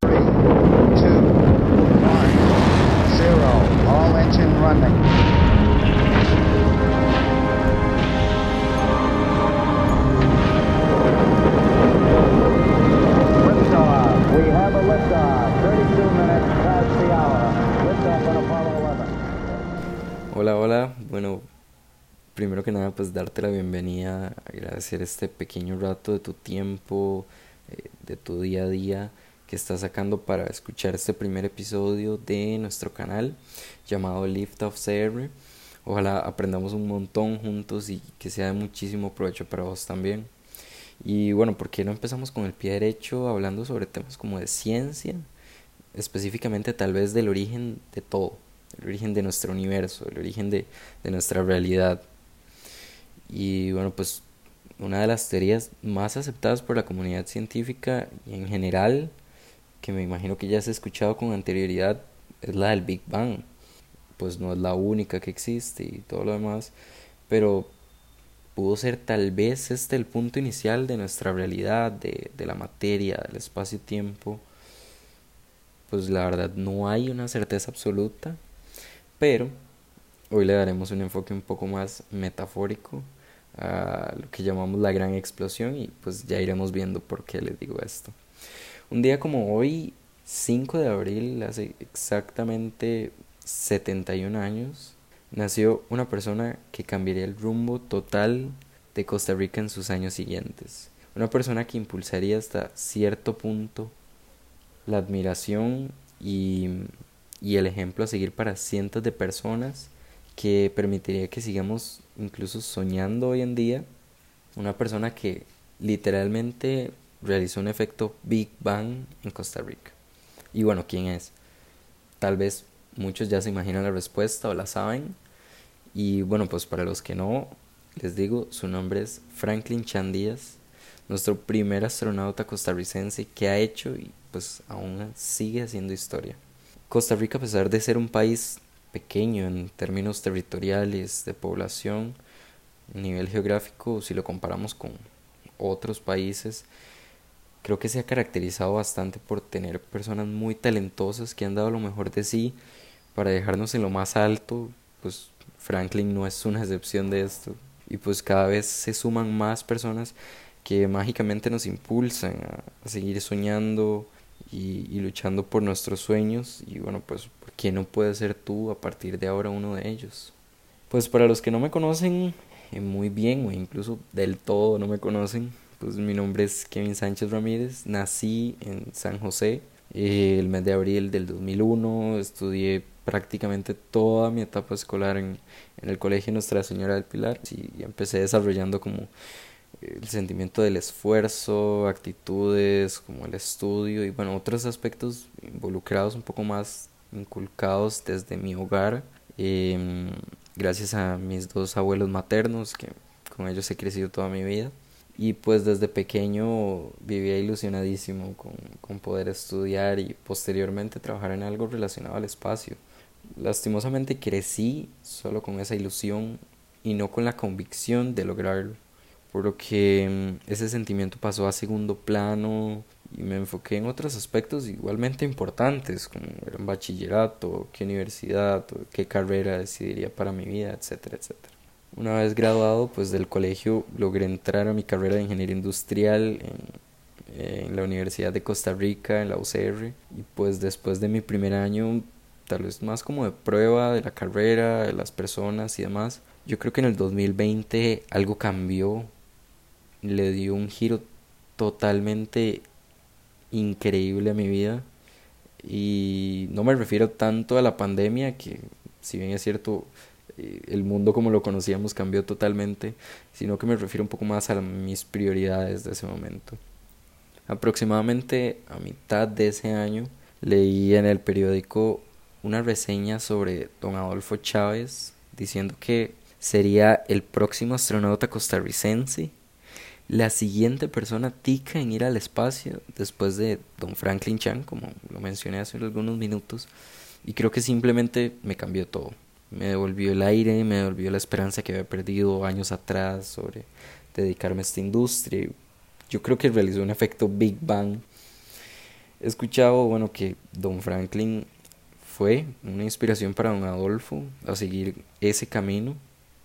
Three, two, one, zero. All engine running. Liftoff. We have a liftoff. 32 minutes past the hour. Liftoff on Apollo 11. Hola, hola. Bueno, primero que nada, pues darte la bienvenida, agradecer este pequeño rato de tu tiempo, eh, de tu día a día que estás sacando para escuchar este primer episodio de nuestro canal llamado Lift of CR. Ojalá aprendamos un montón juntos y que sea de muchísimo provecho para vos también. Y bueno, ¿por qué no empezamos con el pie derecho hablando sobre temas como de ciencia? Específicamente tal vez del origen de todo, el origen de nuestro universo, el origen de, de nuestra realidad. Y bueno, pues una de las teorías más aceptadas por la comunidad científica y en general, que me imagino que ya has escuchado con anterioridad, es la del Big Bang. Pues no es la única que existe y todo lo demás, pero pudo ser tal vez este el punto inicial de nuestra realidad, de, de la materia, del espacio-tiempo. Pues la verdad no hay una certeza absoluta, pero hoy le daremos un enfoque un poco más metafórico a lo que llamamos la gran explosión y pues ya iremos viendo por qué les digo esto. Un día como hoy, 5 de abril, hace exactamente 71 años, nació una persona que cambiaría el rumbo total de Costa Rica en sus años siguientes. Una persona que impulsaría hasta cierto punto la admiración y, y el ejemplo a seguir para cientos de personas que permitiría que sigamos incluso soñando hoy en día. Una persona que literalmente realizó un efecto Big Bang en Costa Rica. Y bueno, ¿quién es? Tal vez muchos ya se imaginan la respuesta o la saben. Y bueno, pues para los que no, les digo, su nombre es Franklin Chandías, nuestro primer astronauta costarricense que ha hecho y pues aún sigue haciendo historia. Costa Rica, a pesar de ser un país pequeño en términos territoriales, de población, nivel geográfico, si lo comparamos con otros países, creo que se ha caracterizado bastante por tener personas muy talentosas que han dado lo mejor de sí para dejarnos en lo más alto, pues Franklin no es una excepción de esto. Y pues cada vez se suman más personas que mágicamente nos impulsan a, seguir soñando y, y, luchando por nuestros sueños. Y bueno, pues, ¿por qué no puedes ser tú a partir de ahora uno de ellos? Pues para los que no me conocen eh, muy bien o incluso del todo no me conocen, pues mi nombre es Kevin Sánchez Ramírez, nací en San José eh, el mes de abril del 2001, estudié prácticamente toda mi etapa escolar en, el Colegio Nuestra Señora del Pilar y empecé desarrollando como el sentimiento del esfuerzo, actitudes, como el estudio y bueno, otros aspectos involucrados un poco más inculcados desde mi hogar, eh, gracias a mis dos abuelos maternos, que con ellos he crecido toda mi vida. Y pues desde pequeño vivía ilusionadísimo con, con poder estudiar y posteriormente trabajar en algo relacionado al espacio. Lastimosamente crecí solo con esa ilusión y no con la convicción de lograrlo por lo que ese sentimiento pasó a segundo plano y me enfoqué en otros aspectos igualmente importantes como el bachillerato, qué universidad, qué carrera decidiría para mi vida, etcétera, etcétera. Una vez graduado pues del colegio logré entrar a mi carrera de ingeniería industrial en, en la Universidad de Costa Rica, en la UCR y pues después de mi primer año tal vez más como de prueba de la carrera, de las personas y demás, yo creo que en el 2020 algo cambió. Le dio un giro totalmente increíble a mi vida. Y no me refiero tanto a la pandemia que si bien es cierto el mundo como lo conocíamos cambió totalmente sino que me refiero un poco más a mis prioridades de ese momento aproximadamente a mitad de ese año leí en el periódico una reseña sobre don Adolfo Chávez diciendo que sería el próximo astronauta costarricense la siguiente persona tica en ir al espacio después de Don Franklin Chan, como lo mencioné hace algunos minutos, y creo que simplemente me cambió todo. Me devolvió el aire, me devolvió la esperanza que había perdido años atrás sobre dedicarme a esta industria. Yo creo que realizó un efecto Big Bang. He escuchado, bueno, que Don Franklin fue una inspiración para Don Adolfo a seguir ese camino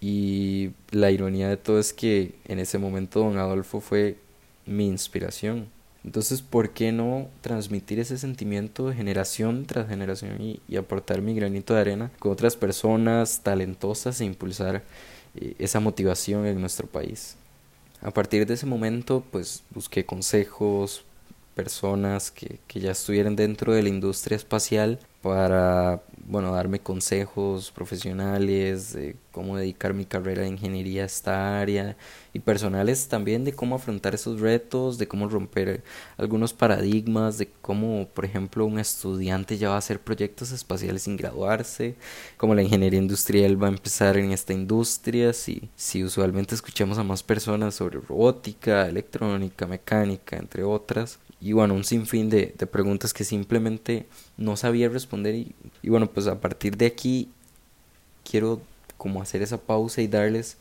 y la ironía de todo es que en ese momento Don Adolfo fue mi inspiración. Entonces, ¿por qué no transmitir ese sentimiento de generación tras generación y, aportar mi granito de arena con otras personas talentosas e impulsar eh, esa motivación en nuestro país? A partir de ese momento, pues busqué consejos, personas que, que ya estuvieran dentro de la industria espacial para bueno, darme consejos profesionales de cómo dedicar mi carrera de ingeniería a esta área y personales también de cómo afrontar esos retos, de cómo romper algunos paradigmas, de cómo, por ejemplo, un estudiante ya va a hacer proyectos espaciales sin graduarse, cómo la ingeniería industrial va a empezar en esta industria, si, si usualmente escuchamos a más personas sobre robótica, electrónica, mecánica, entre otras y bueno, un sinfín de, de preguntas que simplemente no sabía responder y, y, bueno, pues a partir de aquí quiero como hacer esa pausa y darles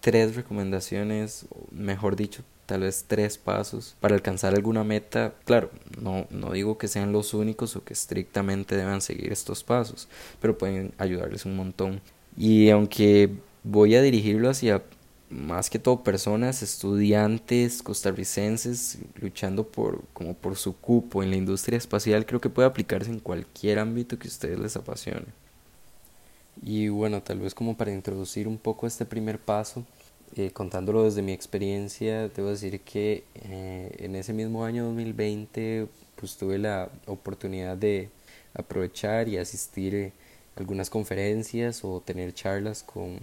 tres recomendaciones, mejor dicho, tal vez tres pasos para alcanzar alguna meta. Claro, no, no digo que sean los únicos o que estrictamente deban seguir estos pasos, pero pueden ayudarles un montón. Y aunque voy a dirigirlo hacia más que todo personas, estudiantes costarricenses luchando por como por su cupo en la industria espacial, creo que puede aplicarse en cualquier ámbito que a ustedes les apasione. Y bueno, tal vez como para introducir un poco este primer paso, eh, contándolo desde mi experiencia, debo decir que eh, en ese mismo año 2020 pues tuve la oportunidad de aprovechar y asistir a algunas conferencias o tener charlas con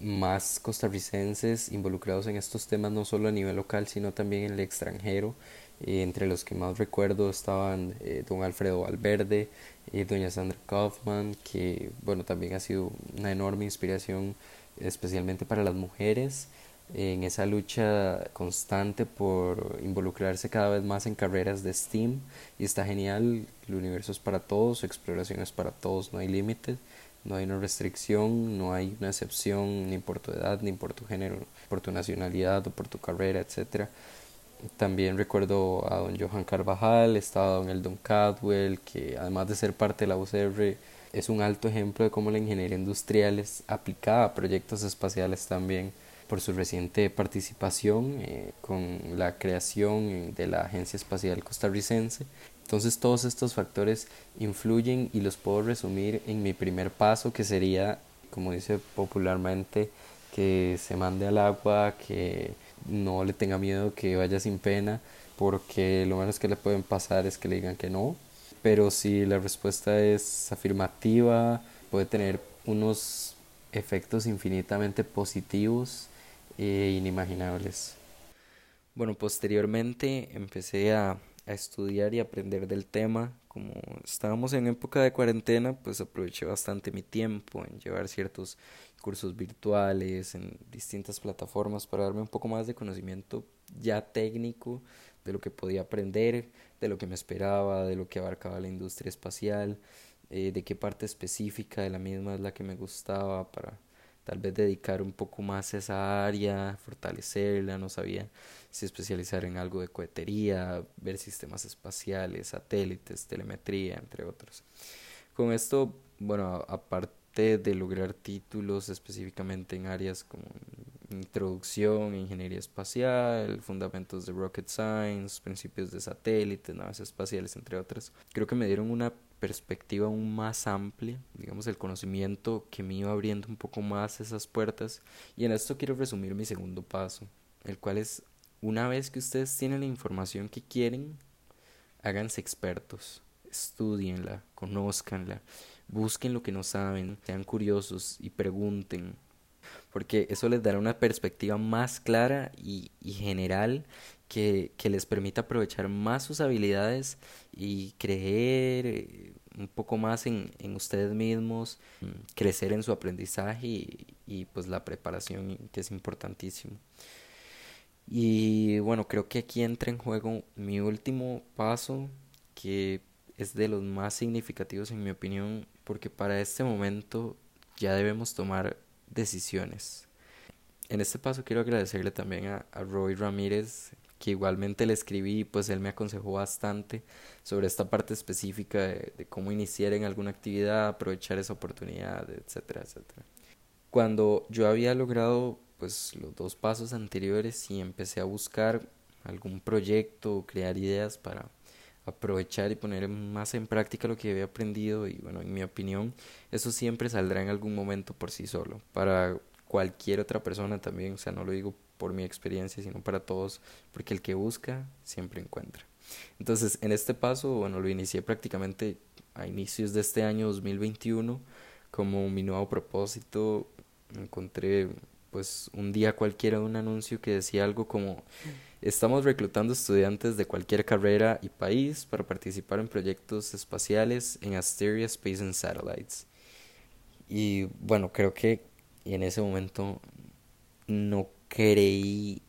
más costarricenses involucrados en estos temas, no solo a nivel local, sino también en el extranjero. Eh, entre los que más recuerdo estaban eh, don Alfredo Valverde, y doña Sandra Kaufman, que bueno, también ha sido una enorme inspiración, especialmente para las mujeres, en esa lucha constante por involucrarse cada vez más en carreras de STEAM. Y está genial, el universo es para todos, exploración es para todos, no hay límites no hay una restricción, no hay una excepción ni por tu edad, ni por tu género, por tu nacionalidad o por tu carrera, etc. También recuerdo a don Johan Carvajal, estaba don Eldon Cadwell, que además de ser parte de la UCR, es un alto ejemplo de cómo la ingeniería industrial es aplicada a proyectos espaciales también por su reciente participación eh, con la creación de la Agencia Espacial Costarricense entonces todos estos factores influyen y los puedo resumir en mi primer paso que sería, como dice popularmente, que se mande al agua, que no le tenga miedo, que vaya sin pena, porque lo menos que le pueden pasar es que le digan que no. Pero si la respuesta es afirmativa, puede tener unos efectos infinitamente positivos e inimaginables. Bueno, posteriormente empecé a a estudiar y aprender del tema. Como estábamos en época de cuarentena, pues aproveché bastante mi tiempo en llevar ciertos cursos virtuales en distintas plataformas para darme un poco más de conocimiento ya técnico de lo que podía aprender, de lo que me esperaba, de lo que abarcaba la industria espacial, eh, de qué parte específica de la misma es la que me gustaba para tal vez dedicar un poco más a esa área, fortalecerla, no sabía si especializar en algo de cohetería, ver sistemas espaciales, satélites, telemetría, entre otros. Con esto, bueno, aparte de lograr títulos específicamente en áreas como introducción, ingeniería espacial, fundamentos de rocket science, principios de satélites, naves espaciales, entre otras, creo que me dieron una perspectiva aún más amplia, digamos el conocimiento que me iba abriendo un poco más esas puertas. Y en esto quiero resumir mi segundo paso, el cual es una vez que ustedes tienen la información que quieren, háganse expertos, estudienla, conózcanla, busquen lo que no saben, sean curiosos y pregunten, porque eso les dará una perspectiva más clara y, y general que, les permita aprovechar más sus habilidades y creer eh, un poco más en, en ustedes mismos, crecer en su aprendizaje y, y pues la preparación que es importantísimo. Y bueno, creo que aquí entra en juego mi último paso, que es de los más significativos en mi opinión, porque para este momento ya debemos tomar decisiones. En este paso quiero agradecerle también a, Roy Ramírez, que igualmente le escribí, pues él me aconsejó bastante sobre esta parte específica de, cómo iniciar en alguna actividad, aprovechar esa oportunidad, etcétera, etcétera. Cuando yo había logrado pues los dos pasos anteriores y empecé a buscar algún proyecto o crear ideas para aprovechar y poner más en práctica lo que había aprendido y bueno, en mi opinión, eso siempre saldrá en algún momento por sí solo. Para cualquier otra persona también, o sea, no lo digo por mi experiencia, sino para todos, porque el que busca siempre encuentra. Entonces, en este paso, bueno, lo inicié prácticamente a inicios de este año 2021 como mi nuevo propósito. Encontré pues un día cualquiera un anuncio que decía algo como estamos reclutando estudiantes de cualquier carrera y país para participar en proyectos espaciales en Asteria Space and Satellites. Y bueno, creo que en ese momento no creí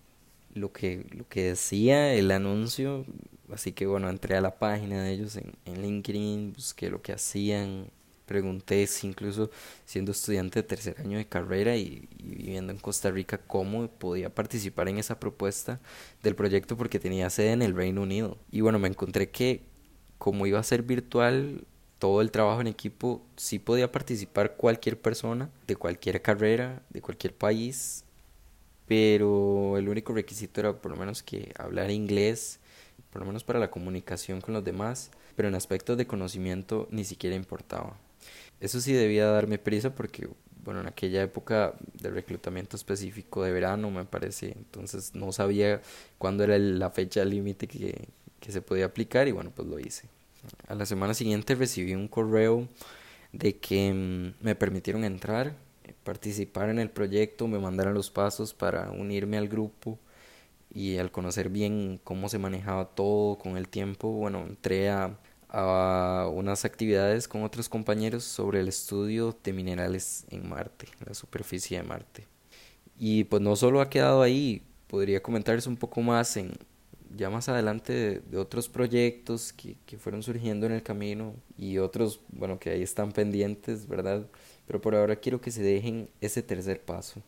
lo que, lo que decía el anuncio, así que bueno, entré a la página de ellos en, LinkedIn, busqué lo que hacían, pregunté si incluso siendo estudiante de tercer año de carrera y, viviendo en Costa Rica cómo podía participar en esa propuesta del proyecto porque tenía sede en el Reino Unido. Y bueno, me encontré que como iba a ser virtual, todo el trabajo en equipo sí podía participar cualquier persona de cualquier carrera, de cualquier país, pero el único requisito era por lo menos que hablar inglés, por lo menos para la comunicación con los demás, pero en aspectos de conocimiento ni siquiera importaba. Eso sí debía darme prisa porque, bueno, en aquella época de reclutamiento específico de verano, me parece, entonces no sabía cuándo era la fecha límite que, que se podía aplicar y bueno, pues lo hice. A la semana siguiente recibí un correo de que mm, me permitieron entrar, participar en el proyecto, me mandaron los pasos para unirme al grupo y al conocer bien cómo se manejaba todo con el tiempo, bueno, entré a a unas actividades con otros compañeros sobre el estudio de minerales en Marte, la superficie de Marte. Y pues no solo ha quedado ahí, podría comentarles un poco más en ya más adelante de, otros proyectos que, que, fueron surgiendo en el camino y otros, bueno, que ahí están pendientes, ¿verdad? Pero por ahora quiero que se dejen ese tercer paso,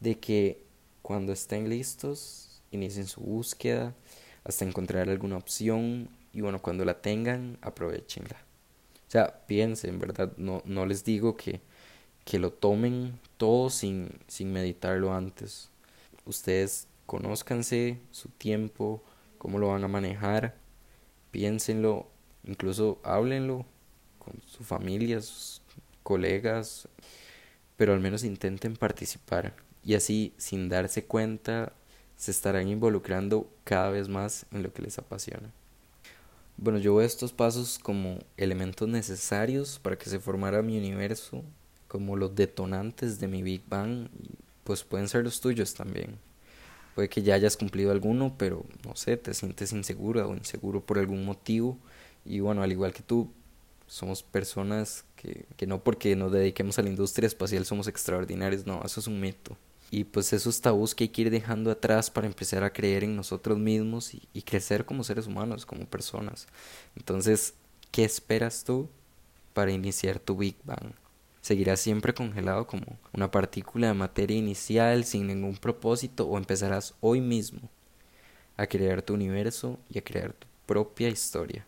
de que cuando estén listos, inicien su búsqueda hasta encontrar alguna opción y bueno, cuando la tengan, aprovechenla. O sea, piensen, ¿verdad? No, no les digo que, que lo tomen todo sin, sin meditarlo antes. Ustedes conózcanse su tiempo, cómo lo van a manejar, piénsenlo, incluso háblenlo con su familia, sus colegas, pero al menos intenten participar y así sin darse cuenta se estarán involucrando cada vez más en lo que les apasiona. Bueno, yo veo estos pasos como elementos necesarios para que se formara mi universo, como los detonantes de mi Big Bang, pues pueden ser los tuyos también. Puede que ya hayas cumplido alguno, pero no sé, te sientes insegura o inseguro por algún motivo. Y bueno, al igual que tú, somos personas que, que no porque nos dediquemos a la industria espacial somos extraordinarios, no, eso es un mito y pues esos tabús que hay que ir dejando atrás para empezar a creer en nosotros mismos y, crecer como seres humanos, como personas. Entonces, ¿qué esperas tú para iniciar tu Big Bang? ¿Seguirás siempre congelado como una partícula de materia inicial sin ningún propósito o empezarás hoy mismo a crear tu universo y a crear tu propia historia?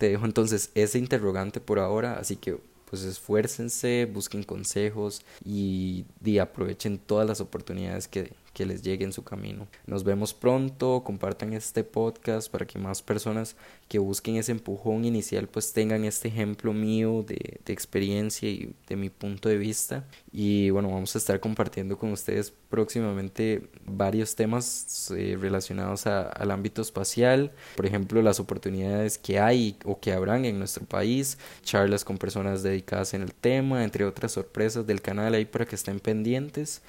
Te dejo entonces ese interrogante por ahora, así que pues esfuércense, busquen consejos y, y aprovechen todas las oportunidades que, que les llegue en su camino. Nos vemos pronto, compartan este podcast para que más personas que busquen ese empujón inicial pues tengan este ejemplo mío de, de experiencia y de mi punto de vista. Y bueno, vamos a estar compartiendo con ustedes próximamente varios temas eh, relacionados a, al ámbito espacial, por ejemplo las oportunidades que hay o que habrán en nuestro país, charlas con personas dedicadas en el tema, entre otras sorpresas del canal ahí para que estén pendientes.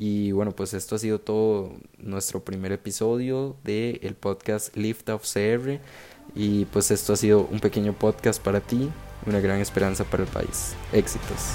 Y bueno, pues esto ha sido todo nuestro primer episodio del el podcast Lift Off CR. Y pues esto ha sido un pequeño podcast para ti, una gran esperanza para el país. Éxitos.